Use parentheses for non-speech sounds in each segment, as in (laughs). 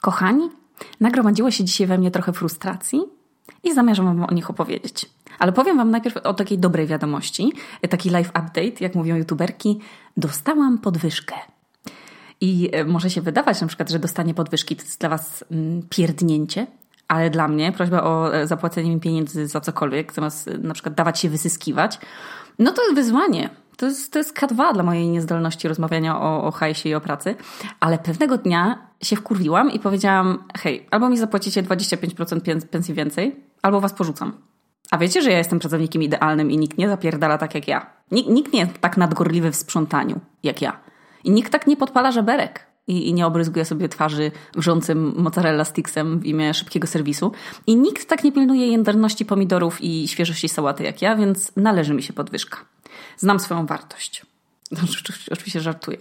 Kochani, nagromadziło się dzisiaj we mnie trochę frustracji i zamierzam Wam o nich opowiedzieć. Ale powiem Wam najpierw o takiej dobrej wiadomości, taki live update, jak mówią youtuberki. Dostałam podwyżkę. I e, może się wydawać na przykład, że dostanie podwyżki to jest dla Was mm, pierdnięcie, ale dla mnie prośba o e, zapłacenie mi pieniędzy za cokolwiek, zamiast e, na przykład dawać się wyzyskiwać, no to jest wyzwanie. To jest, to jest K2 dla mojej niezdolności rozmawiania o, o hajsie i o pracy. Ale pewnego dnia się wkurwiłam i powiedziałam, hej, albo mi zapłacicie 25% pensji więcej, albo was porzucam. A wiecie, że ja jestem pracownikiem idealnym i nikt nie zapierdala tak jak ja. Nikt, nikt nie jest tak nadgorliwy w sprzątaniu jak ja. I nikt tak nie podpala żeberek i, i nie obryzguje sobie twarzy wrzącym mozzarella sticksem w imię szybkiego serwisu. I nikt tak nie pilnuje jędrności pomidorów i świeżości sałaty jak ja, więc należy mi się podwyżka. Znam swoją wartość. (laughs) Oczywiście żartuję.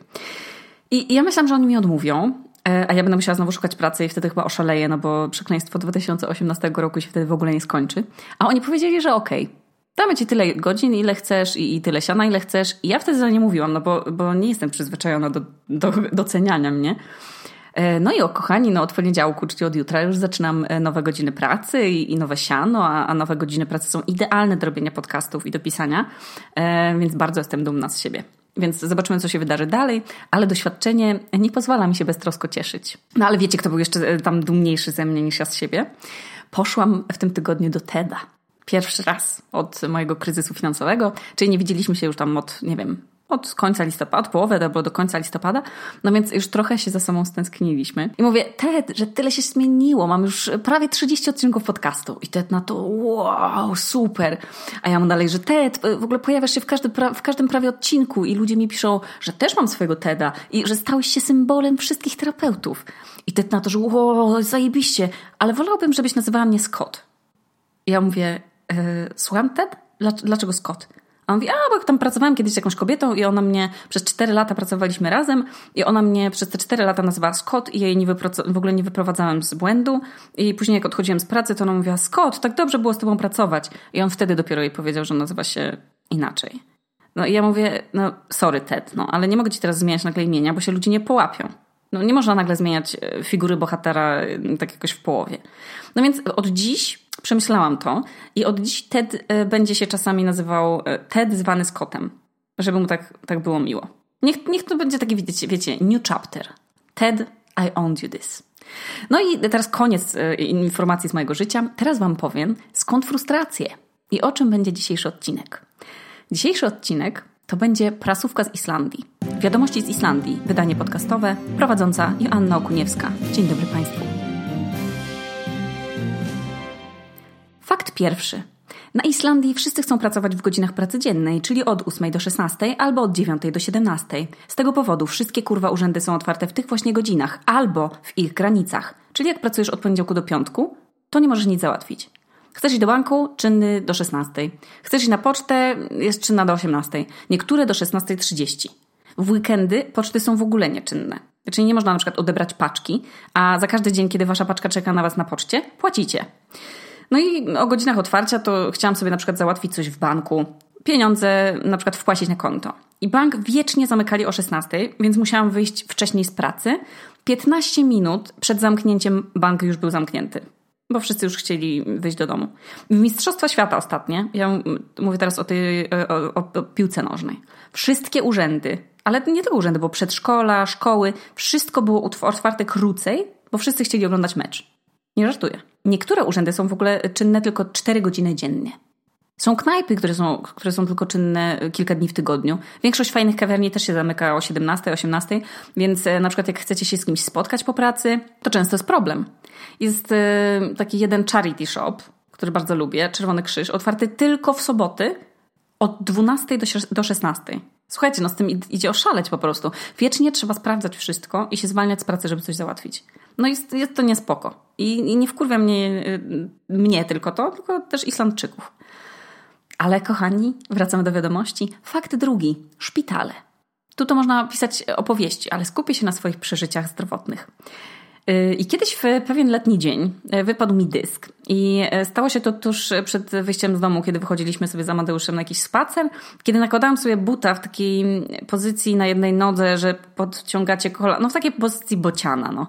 I, I ja myślałam, że oni mi odmówią, a ja będę musiała znowu szukać pracy i wtedy chyba oszaleję, no bo przekleństwo 2018 roku się wtedy w ogóle nie skończy. A oni powiedzieli, że okej, okay, damy ci tyle godzin, ile chcesz i, i tyle siana, ile chcesz. I ja wtedy za nie mówiłam, no bo, bo nie jestem przyzwyczajona do, do (laughs) doceniania mnie. E, no i o kochani, no od poniedziałku, czyli od jutra już zaczynam e, nowe godziny pracy i, i nowe siano, a, a, nowe godziny pracy są idealne do robienia podcastów i do pisania, e, więc bardzo jestem dumna z siebie. Więc zobaczymy, co się wydarzy dalej, ale doświadczenie nie pozwala mi się beztrosko cieszyć. No ale wiecie, kto był jeszcze tam dumniejszy ze mnie niż ja z siebie? Poszłam w tym tygodniu do TEDa pierwszy raz od mojego kryzysu finansowego, czyli nie widzieliśmy się już tam od, nie wiem, od końca listopada, od połowy albo do końca listopada, no więc już trochę się za sobą stęskniliśmy. I mówię, Ted, że tyle się zmieniło, mam już prawie 30 odcinków podcastu. I Ted na to, wow, super. A ja mu dalej, że Ted, w ogóle pojawiasz się w, każdy, w każdym prawie odcinku i ludzie mi piszą, że też mam swojego Teda i że stałeś się symbolem wszystkich terapeutów. I Ted na to, że wow, zajebiście, ale wolałbym, żebyś nazywała mnie Scott. I ja mówię, yy, słucham Ted? Dlaczego Scott? A on mówi, a bo tam pracowałem kiedyś z jakąś kobietą i ona mnie, przez cztery lata pracowaliśmy razem i ona mnie przez te cztery lata nazywała Scott i jej nie w ogóle nie wyprowadzałem z błędu i później jak odchodziłem z pracy, to ona mówiła, Scott, tak dobrze było z tobą pracować. I on wtedy dopiero jej powiedział, że nazywa się inaczej. No i ja mówię, no sorry Ted, no ale nie mogę ci teraz zmieniać nagle imienia, bo się ludzie nie połapią. No nie można nagle zmieniać e, figury bohatera e, tak jakoś w połowie. No więc od dziś przemyślałam to i od dziś Ted e, będzie się czasami nazywał Ted zwany Scottem, żeby mu tak, tak było miło. Niech, niech to będzie taki, wiecie, wiecie, new chapter. Ted, I owned you this. No i teraz koniec informacji z mojego życia. Teraz Wam powiem, skąd frustracje i o czym będzie dzisiejszy odcinek. Dzisiejszy odcinek to będzie prasówka z Islandii. Wiadomości z Islandii, wydanie podcastowe, prowadząca Joanna Okuniewska. Dzień dobry Państwu. Fakt pierwszy. Na Islandii wszyscy chcą pracować w godzinach pracy dziennej, czyli od 8 do 16 albo od 9 do 17. Z tego powodu wszystkie kurwa urzędy są otwarte w tych właśnie godzinach albo w ich granicach. Czyli jak pracujesz od poniedziałku do piątku, to nie możesz nic załatwić. Chcesz iść do banku? Czynny do 16. Chcesz iść na pocztę? Jest czynna do 18. Niektóre do 16.30. W weekendy poczty są w ogóle nieczynne. Czyli nie można na przykład odebrać paczki, a za każdy dzień, kiedy wasza paczka czeka na was na poczcie, płacicie. No i o godzinach otwarcia to chciałam sobie na przykład załatwić coś w banku, pieniądze na przykład wpłacić na konto. I bank wiecznie zamykali o 16, więc musiałam wyjść wcześniej z pracy. 15 minut przed zamknięciem bank już był zamknięty bo wszyscy już chcieli wyjść do domu. Mistrzostwa Świata ostatnie, ja mówię teraz o, tej, o, o, o piłce nożnej. Wszystkie urzędy, ale nie tylko urzędy, bo przedszkola, szkoły, wszystko było otwarte krócej, bo wszyscy chcieli oglądać mecz. Nie żartuję. Niektóre urzędy są w ogóle czynne tylko 4 godziny dziennie. Są knajpy, które są, które są tylko czynne kilka dni w tygodniu. Większość fajnych kawiarni też się zamyka o 17, 18, więc e, na przykład jak chcecie się z kimś spotkać po pracy, to często jest problem. Jest e, taki jeden charity shop, który bardzo lubię, Czerwony Krzyż, otwarty tylko w soboty od 12 do 16. Słuchajcie, no z tym idzie oszaleć po prostu. Wiecznie trzeba sprawdzać wszystko i się zwalniać z pracy, żeby coś załatwić. No jest, jest to niespoko. I, I nie wkurwia mnie, e, mnie tylko to, tylko też Islandczyków. Ale kochani, wracamy do wiadomości. Fakt drugi. Szpitale. Tu to można pisać opowieści, ale skupię się na swoich przeżyciach zdrowotnych. I kiedyś w pewien letni dzień y, wypadł mi dysk. I y, stało się to tuż przed wyjściem z domu, kiedy wychodziliśmy sobie z Amadeuszem na jakiś spacer, kiedy nakładałam sobie buta w takiej pozycji na jednej nodze, że podciągacie kolana, no w takiej pozycji bociana, no.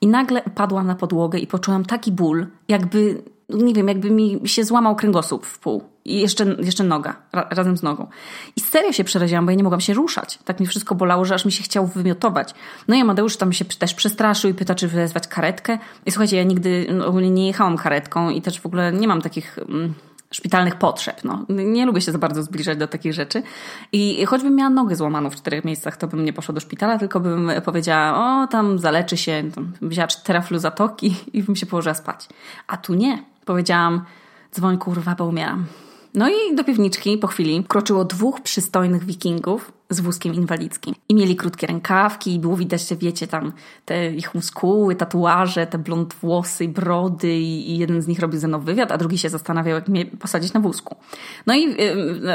I nagle padłam na podłogę i poczułam taki ból, jakby, nie wiem, jakby mi się złamał kręgosłup w pół. I jeszcze, jeszcze noga, ra, razem z nogą. I serio się przeraziłam, bo ja nie mogłam się ruszać. Tak mi wszystko bolało, że aż mi się chciało wymiotować. No i Amadeusz tam się też przestraszył i pyta, czy wezwać karetkę. I słuchajcie, ja nigdy no, ogólnie nie jechałam karetką i też w ogóle nie mam takich... Mm, szpitalnych potrzeb. No. Nie lubię się za bardzo zbliżać do takich rzeczy. I choćbym miała nogę złamaną w czterech miejscach, to bym nie poszła do szpitala, tylko bym powiedziała, o tam zaleczy się, tam wzięła cztery zatoki i bym się położyła spać. A tu nie. Powiedziałam, dzwoń kurwa, bo umieram. No i do piwniczki po chwili kroczyło dwóch przystojnych wikingów z wózkiem inwalidzkim. I mieli krótkie rękawki i było widać, że wiecie, tam te ich muskuły, tatuaże, te blond włosy brody i, i jeden z nich robił ze mną wywiad, a drugi się zastanawiał, jak mnie posadzić na wózku. No i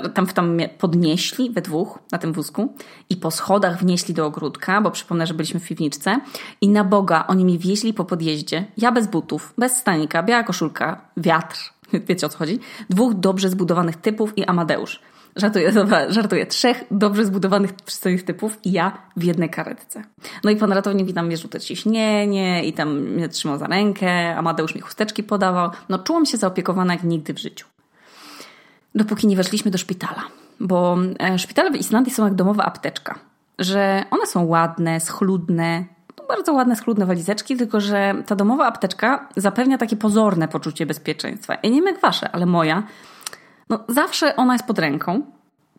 y, tam, tam mnie podnieśli we dwóch na tym wózku i po schodach wnieśli do ogródka, bo przypomnę, że byliśmy w piwniczce i na Boga oni mi wieźli po podjeździe, ja bez butów, bez stanika, biała koszulka, wiatr, (laughs) wiecie o co chodzi, dwóch dobrze zbudowanych typów i Amadeusz. Żartuję, dobra, żartuję. Trzech dobrze zbudowanych, przystojnych typów i ja w jednej karetce. No i pan ratownik mi tam mierzył to ciśnienie i tam mnie trzymał za rękę, Amadeusz mi chusteczki podawał. No czułam się zaopiekowana jak nigdy w życiu. Dopóki nie weszliśmy do szpitala. Bo e, szpitale w Islandii są jak domowa apteczka. Że one są ładne, schludne, no bardzo ładne, schludne walizeczki, tylko że ta domowa apteczka zapewnia takie pozorne poczucie bezpieczeństwa. I nie wiem jak wasze, ale moja no, zawsze ona jest pod ręką,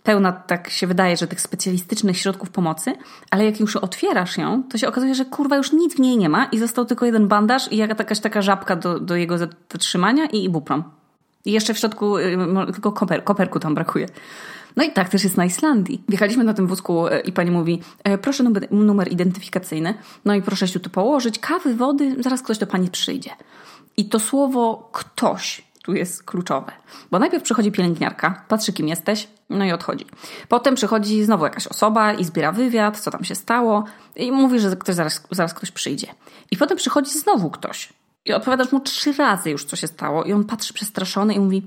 pełna, tak się wydaje, że tych specjalistycznych środków pomocy, ale jak już otwierasz ją, to się okazuje, że kurwa już nic w niej nie ma i został tylko jeden bandaż i jakaś taka żabka do, do jego zatrzymania i ibuprom. I jeszcze w środku y, tylko koper, koperku tam brakuje. No i tak też jest na Islandii. Wjechaliśmy na tym wózku y, i pani mówi, e, proszę numer, numer identyfikacyjny, no i proszę się tu położyć, kawy, wody, zaraz ktoś do pani przyjdzie. I to słowo ktoś tu jest kluczowe. Bo najpierw przychodzi pielęgniarka, patrzy kim jesteś, no i odchodzi. Potem przychodzi znowu jakaś osoba i zbiera wywiad, co tam się stało i mówi, że ktoś zaraz, zaraz ktoś przyjdzie. I potem przychodzi znowu ktoś i odpowiadasz mu trzy razy już, co się stało i on patrzy przestraszony i mówi,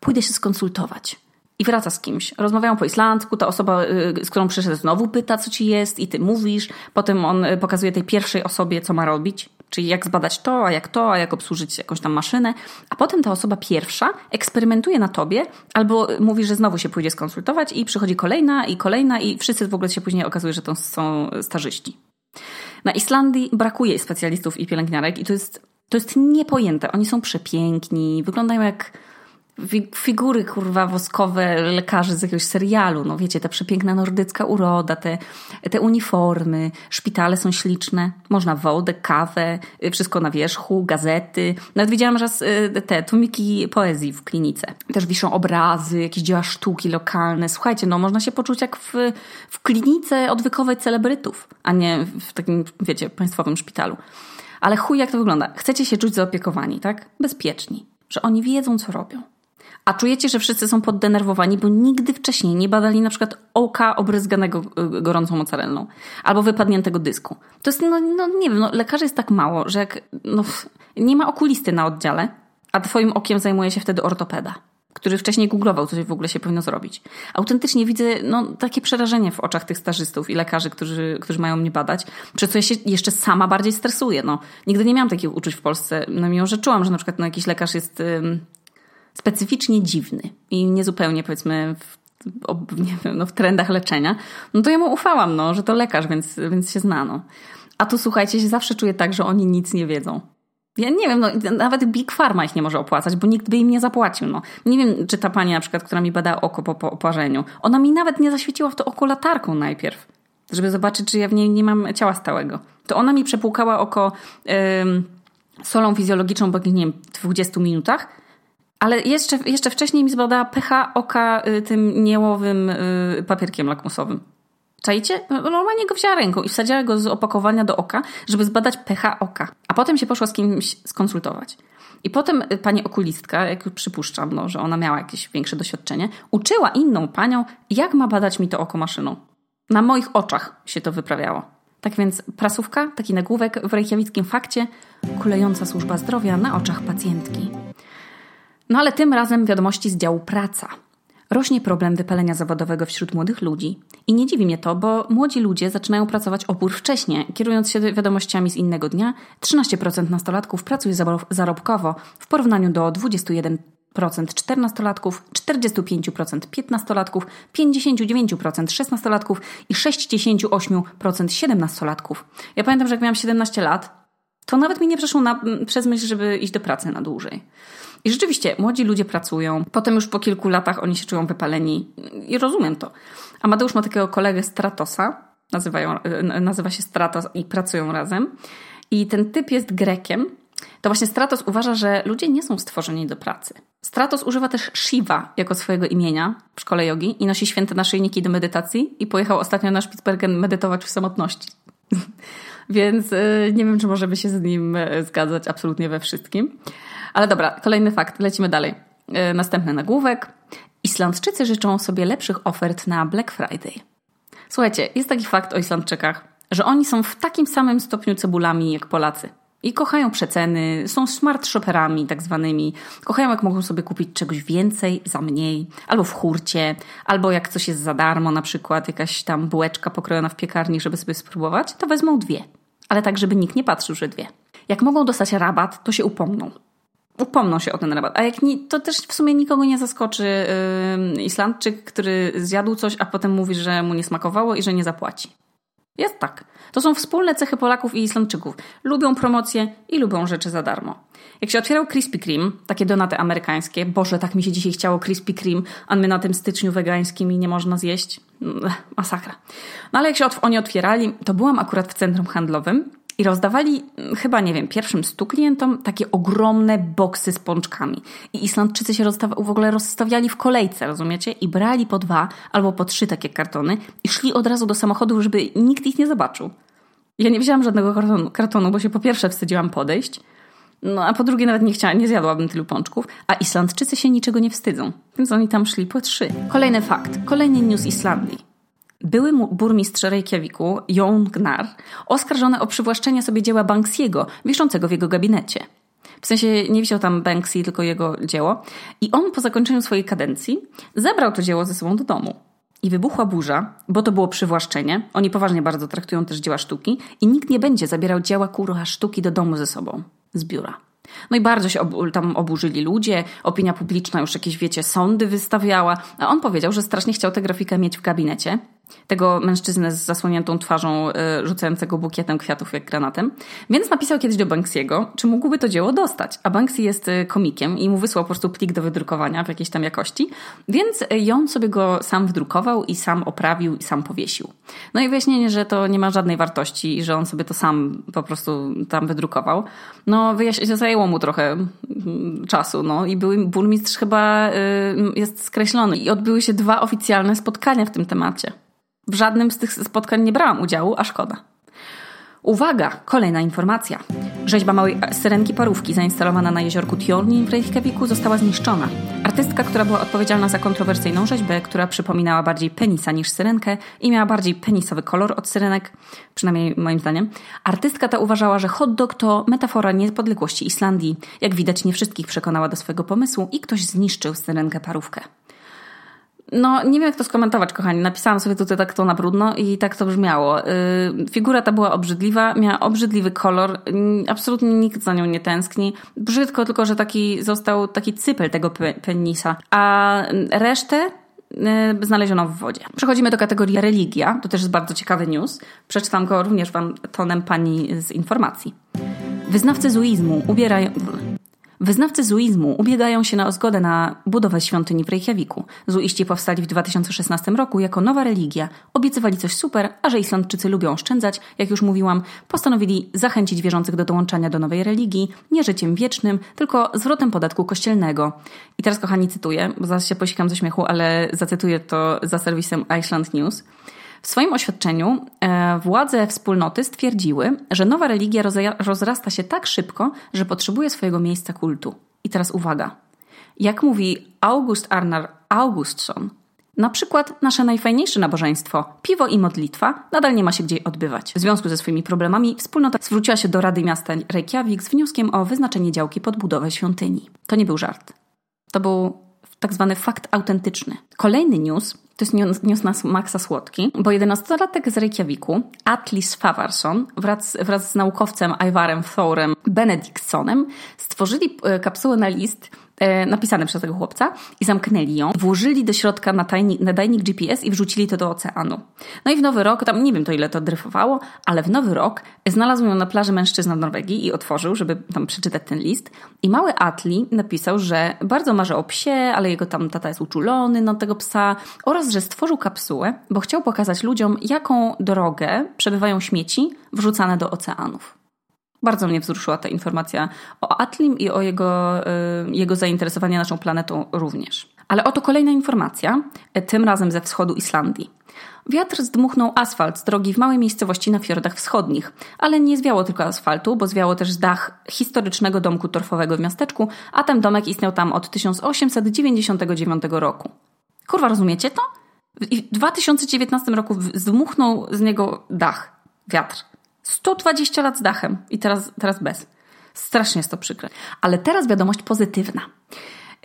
pójdę się skonsultować. I wraca z kimś. Rozmawiają po islandzku, ta osoba, y, z którą przyszedł, znowu pyta, co ci jest, i ty mówisz. Potem on y, pokazuje tej pierwszej osobie, co ma robić. Czyli jak zbadać to, a jak to, a jak obsłużyć jakąś tam maszynę. A potem ta osoba pierwsza eksperymentuje na tobie, albo mówi, że znowu się pójdzie skonsultować, i przychodzi kolejna i kolejna, i wszyscy w ogóle się później okazuje, że to są starzyści. Na Islandii brakuje specjalistów i pielęgniarek, i to jest, to jest niepojęte. Oni są przepiękni, wyglądają jak figury kurwa woskowe lekarzy z jakiegoś serialu. No wiecie, ta przepiękna nordycka uroda, te, te uniformy, szpitale są śliczne, można wodę, kawę, y, wszystko na wierzchu, gazety. Nawet widziałam raz y, te tomiki poezji w klinice. Też wiszą obrazy, jakieś dzieła sztuki lokalne. Słuchajcie, no można się poczuć jak w, w klinice odwykowej celebrytów, a nie w takim, wiecie, państwowym szpitalu. Ale chuj jak to wygląda. Chcecie się czuć zaopiekowani, tak? Bezpieczni. Że oni wiedzą, co robią a czujecie, że wszyscy są poddenerwowani, bo nigdy wcześniej nie badali na przykład oka obryzganego y, gorącą mozzarellą albo wypadniętego dysku. To jest, no, no nie wiem, no, lekarzy jest tak mało, że jak no, nie ma okulisty na oddziale, a twoim okiem zajmuje się wtedy ortopeda, który wcześniej googlował, co w ogóle się powinno zrobić. Autentycznie widzę no, takie przerażenie w oczach tych stażystów i lekarzy, którzy, którzy mają mnie badać, przez co ja się jeszcze sama bardziej stresuję. No, nigdy nie miałam takich uczuć w Polsce, no, mimo że czułam, że na przykład no, jakiś lekarz jest specyficznie dziwny i niezupełnie powiedzmy w, nie wiem, no, w trendach leczenia, no to ja mu ufałam, no, że to lekarz, więc, więc się znano. A tu słuchajcie, się zawsze czuję tak, że oni nic nie wiedzą. Ja nie wiem, no, nawet Big Pharma ich nie może opłacać, bo nikt by im nie zapłacił. No. Nie wiem, czy ta pani na przykład, która mi bada oko po, po oparzeniu, ona mi nawet nie zaświeciła w to oko latarką najpierw, żeby zobaczyć, czy ja w niej nie mam ciała stałego. To ona mi przepłukała oko ym, solą fizjologiczną po, nie wiem, 20 minutach, ale jeszcze, jeszcze wcześniej mi zbadała pH oka y, tym niełowym y, papierkiem lakmusowym. Czajcie? No, normalnie go wzięła ręką i wsadziła go z opakowania do oka, żeby zbadać pH oka. A potem się poszła z kimś skonsultować. I potem y, pani okulistka, jak przypuszczam, no, że ona miała jakieś większe doświadczenie, uczyła inną panią, jak ma badać mi to oko maszyną. Na moich oczach się to wyprawiało. Tak więc prasówka, taki nagłówek w reykjawickim fakcie, kulejąca służba zdrowia na oczach pacjentki. No ale tym razem wiadomości z działu praca. Rośnie problem wypalenia zawodowego wśród młodych ludzi. I nie dziwi mnie to, bo młodzi ludzie zaczynają pracować opór wcześniej. Kierując się wiadomościami z innego dnia, 13% nastolatków pracuje zarobkowo w porównaniu do 21% 14-latków, 45% 15-latków, 59% 16-latków i 68% 17-latków. Ja pamiętam, że jak miałam 17 lat, to nawet mi nie przeszło na, przez myśl, żeby iść do pracy na dłużej. I rzeczywiście, młodzi ludzie pracują, potem już po kilku latach oni się czują wypaleni i rozumiem to. Amadeusz ma takiego kolegę Stratosa, nazywają, nazywa się Stratos i pracują razem. I ten typ jest Grekiem, to właśnie Stratos uważa, że ludzie nie są stworzeni do pracy. Stratos używa też Shiva jako swojego imienia w szkole jogi i nosi święte naszyjniki do medytacji i pojechał ostatnio na Spitsbergen medytować w samotności. (laughs) Więc y, nie wiem, czy możemy się z nim y, zgadzać absolutnie we wszystkim. Ale dobra, kolejny fakt, lecimy dalej. Y, następny nagłówek. Islandczycy życzą sobie lepszych ofert na Black Friday. Słuchajcie, jest taki fakt o Islandczykach, że oni są w takim samym stopniu cebulami jak Polacy. I kochają przeceny, są smart shopperami tak zwanymi. Kochają jak mogą sobie kupić czegoś więcej za mniej, albo w hurcie, albo jak coś jest za darmo, na przykład jakaś tam bułeczka pokrojona w piekarni, żeby sobie spróbować, to wezmą dwie. Ale tak, żeby nikt nie patrzył, że dwie. Jak mogą dostać rabat, to się upomną. Upomną się o ten rabat. A jak nie, to też w sumie nikogo nie zaskoczy yy, Islandczyk, który zjadł coś, a potem mówi, że mu nie smakowało i że nie zapłaci. Jest tak. To są wspólne cechy Polaków i Islandczyków. Lubią promocje i lubią rzeczy za darmo. Jak się otwierał Krispy Kreme, takie donaty amerykańskie, Boże, tak mi się dzisiaj chciało Krispy Kreme, a my na tym styczniu wegańskim i nie można zjeść. Masakra. No ale jak się oni otwierali, to byłam akurat w centrum handlowym i rozdawali, mm, chyba nie wiem, pierwszym stu klientom takie ogromne boksy z pączkami. I Islandczycy się w ogóle rozstawiali w kolejce, rozumiecie? I brali po dwa albo po trzy takie kartony i szli od razu do samochodu, żeby nikt ich nie zobaczył. Ja nie wzięłam żadnego kartonu, kartonu bo się po pierwsze wstydziłam podejść, no a po drugie nawet nie chciałam, nie zjadłabym tylu pączków, a Islandczycy się niczego nie wstydzą, więc oni tam szli po trzy. Kolejny fakt, kolejny news Islandii. Były burmistrz Reykjaviku, Jon Gnar, oskarżony o przywłaszczenie sobie dzieła Banksiego, wiszącego w jego gabinecie. W sensie nie wisiał tam Banksy, tylko jego dzieło. I on po zakończeniu swojej kadencji zabrał to dzieło ze sobą do domu. I wybuchła burza, bo to było przywłaszczenie. Oni poważnie bardzo traktują też dzieła sztuki i nikt nie będzie zabierał dzieła kurwa sztuki do domu ze sobą, z biura. No i bardzo się ob tam oburzyli ludzie, opinia publiczna już jakieś, wiecie, sądy wystawiała, a on powiedział, że strasznie chciał tę grafikę mieć w gabinecie, tego mężczyznę z zasłoniętą twarzą, y, rzucającego bukietem kwiatów jak granatem. Więc napisał kiedyś do Banksiego, czy mógłby to dzieło dostać. A Banksy jest y, komikiem i mu wysłał po prostu plik do wydrukowania w jakiejś tam jakości. Więc y, on sobie go sam wydrukował i sam oprawił i sam powiesił. No i wyjaśnienie, że to nie ma żadnej wartości i że on sobie to sam po prostu tam wydrukował. No wyjaśnienie zajęło mu trochę mm, czasu, no i był burmistrz chyba jest skreślony i odbyły się dwa oficjalne spotkania w tym temacie. W żadnym z tych spotkań nie brałam udziału, a szkoda. Uwaga! Kolejna informacja. Rzeźba małej syrenki parówki zainstalowana na jeziorku Tjorni w Reykjaviku została zniszczona. Artystka, która była odpowiedzialna za kontrowersyjną rzeźbę, która przypominała bardziej penisa niż syrenkę i miała bardziej penisowy kolor od syrenek, przynajmniej moim zdaniem, artystka ta uważała, że hot dog to metafora niepodległości Islandii. Jak widać, nie wszystkich przekonała do swojego pomysłu i ktoś zniszczył syrenkę parówkę. No, nie wiem jak to skomentować, kochani. Napisałam sobie tutaj tak to na brudno i tak to brzmiało. Yy, figura ta była obrzydliwa, miała obrzydliwy kolor, yy, absolutnie nikt za nią nie tęskni. Brzydko tylko, że taki został taki cypel tego pe penisa, a resztę yy, znaleziono w wodzie. Przechodzimy do kategorii religia. To też jest bardzo ciekawy news. Przeczytam go również wam tonem pani z informacji. Wyznawcy zuizmu ubierają... Wyznawcy zuizmu ubiegają się na zgodę na budowę świątyni w Reykjaviku. Zuiści powstali w 2016 roku jako nowa religia. Obiecywali coś super, a że Islandczycy lubią oszczędzać, jak już mówiłam, postanowili zachęcić wierzących do dołączania do nowej religii, nie życiem wiecznym, tylko zwrotem podatku kościelnego. I teraz, kochani, cytuję, bo zaraz się posikam ze śmiechu, ale zacytuję to za serwisem Iceland News. W swoim oświadczeniu e, władze wspólnoty stwierdziły, że nowa religia rozrasta się tak szybko, że potrzebuje swojego miejsca kultu. I teraz uwaga. Jak mówi August Arnar Augustsson, Na przykład nasze najfajniejsze nabożeństwo, piwo i modlitwa, nadal nie ma się gdzie odbywać. W związku ze swoimi problemami wspólnota zwróciła się do Rady Miasta Reykjavik z wnioskiem o wyznaczenie działki pod budowę świątyni. To nie był żart. To był tak zwany fakt autentyczny. Kolejny news to jest news, news na Maxa Słodki, bo 11-latek z Reykjaviku, Atlis Favarsson, wraz, wraz z naukowcem Ivarem Thorem Benediktsonem, stworzyli e, kapsułę na list napisane przez tego chłopca i zamknęli ją, włożyli do środka nadajnik, nadajnik GPS i wrzucili to do oceanu. No i w nowy rok, tam nie wiem to ile to dryfowało, ale w nowy rok znalazł ją na plaży mężczyzna w Norwegii i otworzył, żeby tam przeczytać ten list. I mały Atli napisał, że bardzo marzy o psie, ale jego tam tata jest uczulony na tego psa oraz, że stworzył kapsułę, bo chciał pokazać ludziom, jaką drogę przebywają śmieci wrzucane do oceanów. Bardzo mnie wzruszyła ta informacja o Atlim i o jego, y, jego zainteresowanie naszą planetą również. Ale oto kolejna informacja, e, tym razem ze wschodu Islandii. Wiatr zdmuchnął asfalt z drogi w małej miejscowości na fiordach wschodnich, ale nie zwiało tylko asfaltu, bo zwiało też dach historycznego domku torfowego w miasteczku, a ten domek istniał tam od 1899 roku. Kurwa, rozumiecie to? W 2019 roku zdmuchnął z niego dach, wiatr. 120 lat z dachem i teraz, teraz bez. Strasznie jest to przykre. Ale teraz wiadomość pozytywna.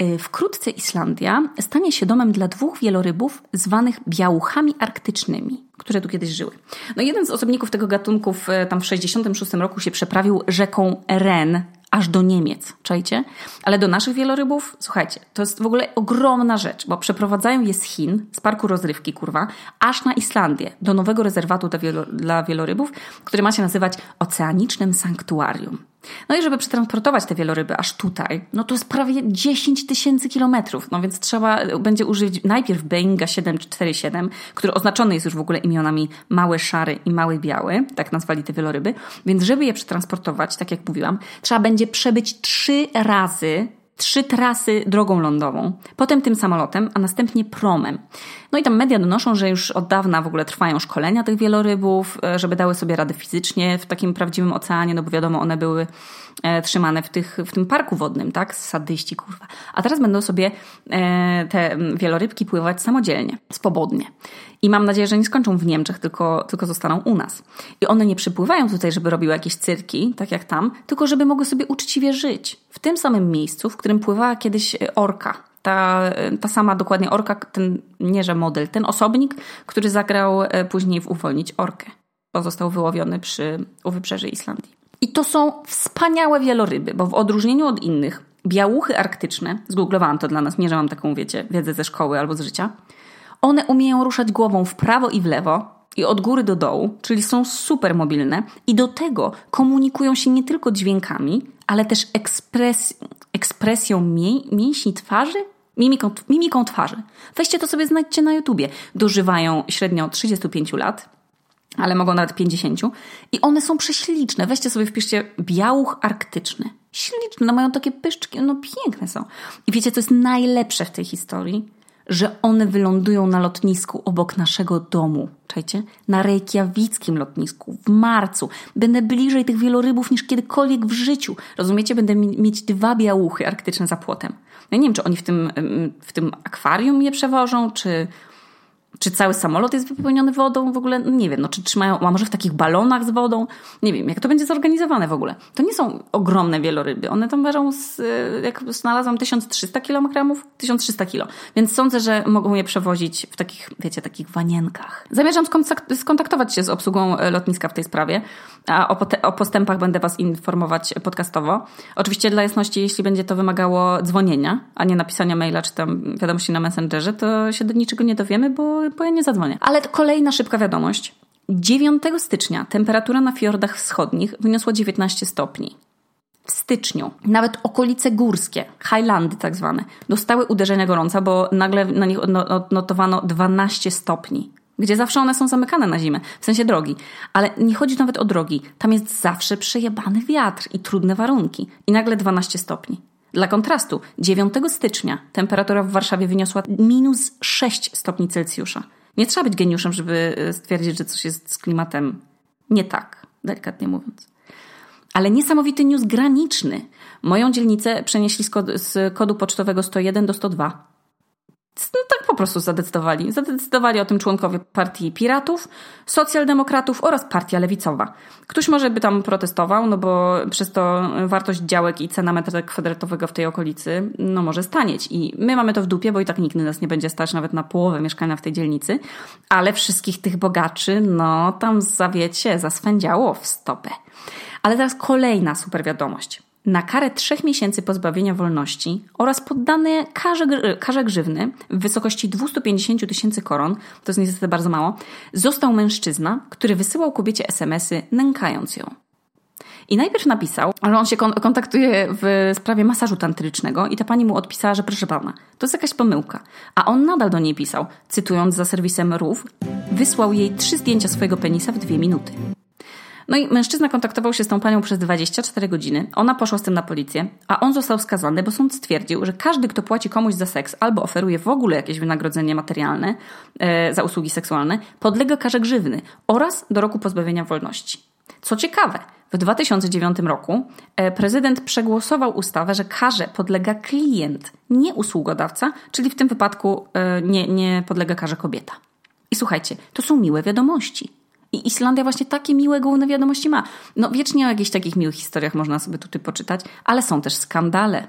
Y, wkrótce Islandia stanie się domem dla dwóch wielorybów zwanych białuchami arktycznymi, które tu kiedyś żyły. No jeden z osobników tego gatunku w, tam w 66 roku się przeprawił rzeką Ren aż do Niemiec, czajcie? Ale do naszych wielorybów, słuchajcie, to jest w ogóle ogromna rzecz, bo przeprowadzają je z Chin, z parku rozrywki, kurwa, aż na Islandię, do nowego rezerwatu dla, wielo, dla wielorybów, który ma się nazywać Oceanicznym Sanktuarium. No i żeby przetransportować te wieloryby aż tutaj, no to jest prawie 10 tysięcy kilometrów. No więc trzeba będzie użyć najpierw Boeinga 747, który oznaczony jest już w ogóle imionami mały szary i mały biały, tak nazwali te wieloryby. Więc żeby je przetransportować, tak jak mówiłam, trzeba będzie przebyć trzy razy trzy trasy drogą lądową, potem tym samolotem, a następnie promem. No i tam media donoszą, że już od dawna w ogóle trwają szkolenia tych wielorybów, e, żeby dały sobie radę fizycznie w takim prawdziwym oceanie, no bo wiadomo, one były e, trzymane w, tych, w tym parku wodnym, tak? Sadyści, kurwa. A teraz będą sobie e, te wielorybki pływać samodzielnie, swobodnie. I mam nadzieję, że nie skończą w Niemczech, tylko, tylko zostaną u nas. I one nie przypływają tutaj, żeby robiły jakieś cyrki, tak jak tam, tylko żeby mogły sobie uczciwie żyć. W tym samym miejscu, w którym pływała kiedyś orka. Ta, ta sama dokładnie orka, ten nie że model, ten osobnik, który zagrał e, później w Uwolnić Orkę, bo został wyłowiony przy, u wybrzeży Islandii. I to są wspaniałe wieloryby, bo w odróżnieniu od innych, białuchy arktyczne, zgooglowałam to dla nas, nie że mam taką, wiecie, wiedzę ze szkoły albo z życia, one umieją ruszać głową w prawo i w lewo i od góry do dołu, czyli są super mobilne i do tego komunikują się nie tylko dźwiękami, ale też ekspres, ekspresją mię, mięśni twarzy, mimiką, mimiką twarzy. Weźcie to sobie znajdźcie na YouTubie. Dożywają średnio 35 lat, ale mogą nawet 50 i one są prześliczne. Weźcie sobie, wpiszcie białuch arktyczny. Śliczne, no mają takie pyszczki, no piękne są. I wiecie, co jest najlepsze w tej historii? Że one wylądują na lotnisku obok naszego domu. Czajcie? Na Reykjavickim lotnisku w marcu. Będę bliżej tych wielorybów niż kiedykolwiek w życiu. Rozumiecie? Będę mieć dwa białuchy arktyczne za płotem. Ja nie wiem, czy oni w tym, w tym akwarium je przewożą, czy czy cały samolot jest wypełniony wodą w ogóle? No nie wiem, no czy trzymają, a może w takich balonach z wodą? Nie wiem, jak to będzie zorganizowane w ogóle. To nie są ogromne wieloryby. One tam ważą, z, jak znalazłam, 1300 kg, 1300 kg. Więc sądzę, że mogą je przewozić w takich, wiecie, takich wanienkach. Zamierzam skontaktować się z obsługą e, lotniska w tej sprawie, a o, o postępach będę Was informować podcastowo. Oczywiście dla jasności, jeśli będzie to wymagało dzwonienia, a nie napisania maila czy tam wiadomości na Messengerze, to się do niczego nie dowiemy, bo bo ja nie zadzwonię. Ale kolejna szybka wiadomość. 9 stycznia temperatura na fiordach wschodnich wyniosła 19 stopni. W styczniu nawet okolice górskie, Highlandy tak zwane, dostały uderzenia gorąca, bo nagle na nich odnotowano 12 stopni. Gdzie zawsze one są zamykane na zimę, w sensie drogi. Ale nie chodzi nawet o drogi. Tam jest zawsze przejebany wiatr i trudne warunki. I nagle 12 stopni. Dla kontrastu, 9 stycznia temperatura w Warszawie wyniosła minus 6 stopni Celsjusza. Nie trzeba być geniuszem, żeby e, stwierdzić, że coś jest z klimatem nie tak, delikatnie mówiąc. Ale niesamowity news graniczny. Moją dzielnicę przenieśli z kodu, z kodu pocztowego 101 do 102. No tak po prostu zadecydowali. Zadecydowali o tym członkowie partii Piratów, Socjaldemokratów oraz Partia Lewicowa. Ktoś może by tam protestował, no bo przez to wartość działek i cena metra kwadratowego w tej okolicy no może stanieć. I my mamy to w dupie, bo i tak nikt nas nie będzie stać nawet na połowę mieszkania w tej dzielnicy. Ale wszystkich tych bogaczy, no tam zawiecie, zaswędziało w stopę. Ale teraz kolejna super wiadomość na karę trzech miesięcy pozbawienia wolności oraz poddane karze, karze grzywny w wysokości 250 tysięcy koron, to jest niestety bardzo mało, został mężczyzna, który wysyłał kobiecie SMS-y, nękając ją. I najpierw napisał, że on się kontaktuje w sprawie masażu tantrycznego i ta pani mu odpisała, że proszę pana, to jest jakaś pomyłka. A on nadal do niej pisał, cytując za serwisem RUF, wysłał jej trzy zdjęcia swojego penisa w dwie minuty. No i mężczyzna kontaktował się z tą panią przez 24 godziny. Ona poszła z tym na policję, a on został skazany, bo sąd stwierdził, że każdy, kto płaci komuś za seks albo oferuje w ogóle jakieś wynagrodzenie materialne e, za usługi seksualne, podlega karze grzywny oraz do roku pozbawienia wolności. Co ciekawe, w 2009 roku e, prezydent przegłosował ustawę, że karze podlega klient, nie usługodawca, czyli w tym wypadku e, nie, nie podlega karze kobieta. I słuchajcie, to są miłe wiadomości. I Islandia właśnie takie miłe główne wiadomości ma. No wiecznie o jakichś takich miłych historiach można sobie tutaj poczytać, ale są też skandale.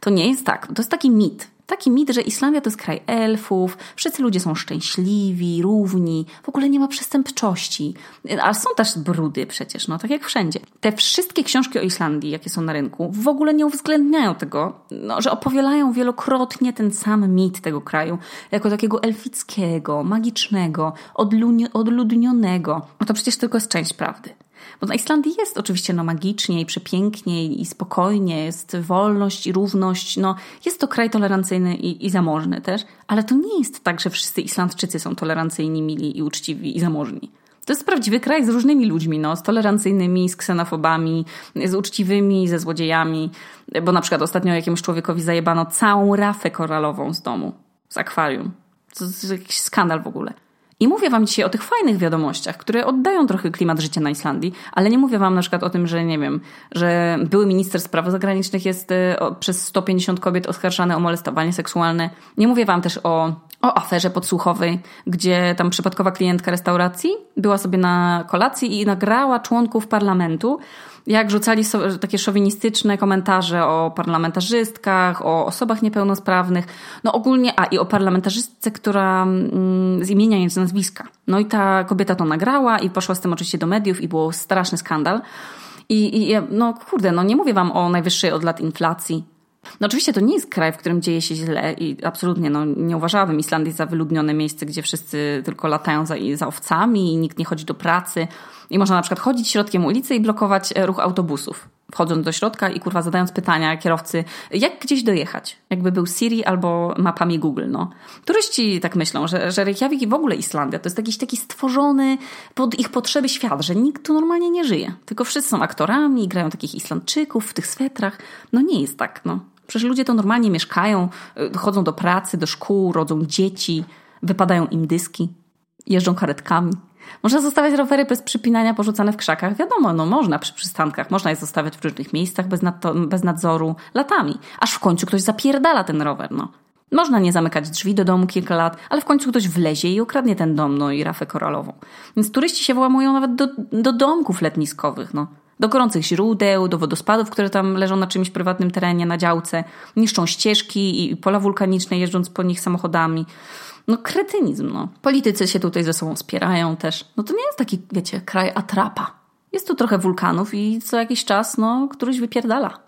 To nie jest tak. To jest taki mit taki mit, że Islandia to jest kraj elfów, wszyscy ludzie są szczęśliwi, równi, w ogóle nie ma przestępczości. Ale są też brudy przecież, no tak jak wszędzie. Te wszystkie książki o Islandii, jakie są na rynku, w ogóle nie uwzględniają tego, no, że opowiadają wielokrotnie ten sam mit tego kraju, jako takiego elfickiego, magicznego, odludnionego. No to przecież tylko jest część prawdy. Bo na Islandii jest oczywiście no, magicznie i przepięknie i spokojnie, jest wolność i równość. No, jest to kraj tolerancyjny i, i zamożny też, ale to nie jest tak, że wszyscy Islandczycy są tolerancyjni, mili i uczciwi i zamożni. To jest prawdziwy kraj z różnymi ludźmi, no, z tolerancyjnymi, z ksenofobami, z uczciwymi, ze złodziejami. Bo na przykład ostatnio jakiemuś człowiekowi zajebano całą rafę koralową z domu, z akwarium. To jest jakiś skandal w ogóle. I mówię Wam dzisiaj o tych fajnych wiadomościach, które oddają trochę klimat życia na Islandii, ale nie mówię Wam na przykład o tym, że nie wiem, że były minister spraw zagranicznych jest y, przez 150 kobiet oskarżany o molestowanie seksualne. Nie mówię Wam też o, o aferze podsłuchowej, gdzie tam przypadkowa klientka restauracji była sobie na kolacji i nagrała członków parlamentu, jak rzucali so, takie szowinistyczne komentarze o parlamentarzystkach, o osobach niepełnosprawnych, no ogólnie, a i o parlamentarzystce, która mm, z imienia z nazwiska. No i ta kobieta to nagrała i poszła z tym oczywiście do mediów i był straszny skandal. I, i no kurde, no nie mówię wam o najwyższej od lat inflacji, no oczywiście to nie jest kraj, w którym dzieje się źle i absolutnie no, nie uważałabym Islandii za wyludnione miejsce, gdzie wszyscy tylko latają za, za owcami i nikt nie chodzi do pracy. I można na przykład chodzić środkiem ulicy i blokować e, ruch autobusów. Wchodząc do środka i kurwa zadając pytania kierowcy, jak gdzieś dojechać? Jakby był Siri albo mapami Google, no. Turyści tak myślą, że, że Reykjavik i w ogóle Islandia to jest jakiś taki stworzony pod ich potrzeby świat, że nikt tu normalnie nie żyje. Tylko wszyscy są aktorami grają takich Islandczyków w tych swetrach. No nie jest tak, no. Przecież ludzie to normalnie mieszkają, y, chodzą do pracy, do szkół, rodzą dzieci, wypadają im dyski, jeżdżą karetkami. Można zostawiać rowery bez przypinania porzucane w krzakach. Wiadomo, no można przy przystankach, można je zostawiać w różnych miejscach bez, bez nadzoru latami. Aż w końcu ktoś zapierdala ten rower, no. Można nie zamykać drzwi do domu kilka lat, ale w końcu ktoś wlezie i ukradnie ten dom, no i rafę koralową. Więc turyści się włamują nawet do, do domków letniskowych, no do gorących źródeł, do wodospadów, które tam leżą na czymś prywatnym terenie, na działce, niszczą ścieżki i pola wulkaniczne, jeżdżąc po nich samochodami. No kretynizm, no. Politycy się tutaj ze sobą wspierają też. No to nie jest taki, wiecie, kraj atrapa. Jest tu trochę wulkanów i co jakiś czas, no, któryś wypierdala.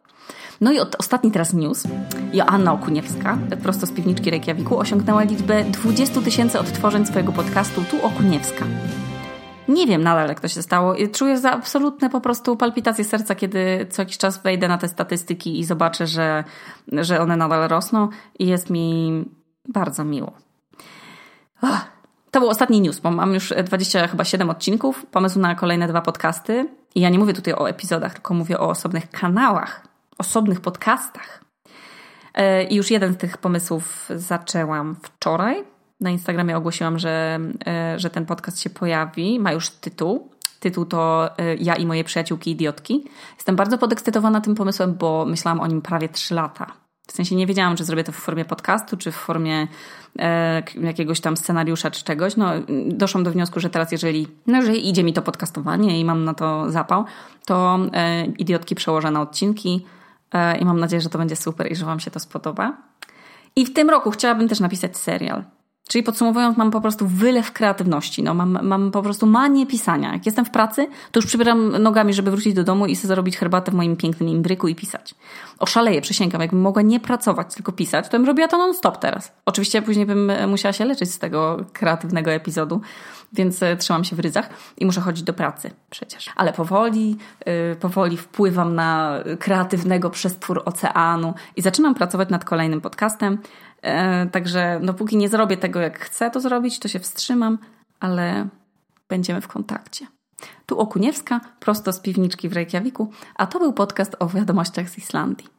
No i ostatni teraz news. Joanna Okuniewska, prosto z piwniczki Reykjaviku, osiągnęła liczbę 20 tysięcy odtworzeń swojego podcastu Tu Okuniewska. Nie wiem nadal, jak to się stało. Czuję za absolutne po prostu palpitacje serca, kiedy co jakiś czas wejdę na te statystyki i zobaczę, że, że one nadal rosną i jest mi bardzo miło. To był ostatni news, bo mam już 20 chyba 7 odcinków, pomysł na kolejne dwa podcasty. I ja nie mówię tutaj o epizodach, tylko mówię o osobnych kanałach, osobnych podcastach. E, I już jeden z tych pomysłów zaczęłam wczoraj, na Instagramie ogłosiłam, że, e, że ten podcast się pojawi. Ma już tytuł. Tytuł to e, Ja i moje przyjaciółki idiotki. Jestem bardzo podekscytowana tym pomysłem, bo myślałam o nim prawie 3 lata. W sensie nie wiedziałam, czy zrobię to w formie podcastu, czy w formie e, jakiegoś tam scenariusza, czy czegoś. No, doszłam do wniosku, że teraz, jeżeli, no, jeżeli idzie mi to podcastowanie i mam na to zapał, to e, idiotki przełożę na odcinki e, i mam nadzieję, że to będzie super i że Wam się to spodoba. I w tym roku chciałabym też napisać serial. Czyli podsumowując, mam po prostu wylew kreatywności. No, mam, mam po prostu manię pisania. Jak jestem w pracy, to już przybieram nogami, żeby wrócić do domu i sobie zarobić herbatę w moim pięknym imbryku i pisać. Oszaleję, przysięgam. Jakbym mogła nie pracować, tylko pisać, to bym robiła to non-stop teraz. Oczywiście później bym musiała się leczyć z tego kreatywnego epizodu, więc e, trzymam się w ryzach i muszę chodzić do pracy przecież. Ale powoli, yy, powoli wpływam na kreatywnego przestwór oceanu i zaczynam pracować nad kolejnym podcastem. E, także no póki nie zrobię tego, jak chcę to zrobić, to się wstrzymam, ale będziemy w kontakcie. Tu Okuniewska, prosto z piwniczki w Reykjaviku, a to był podcast o wiadomościach z Islandii.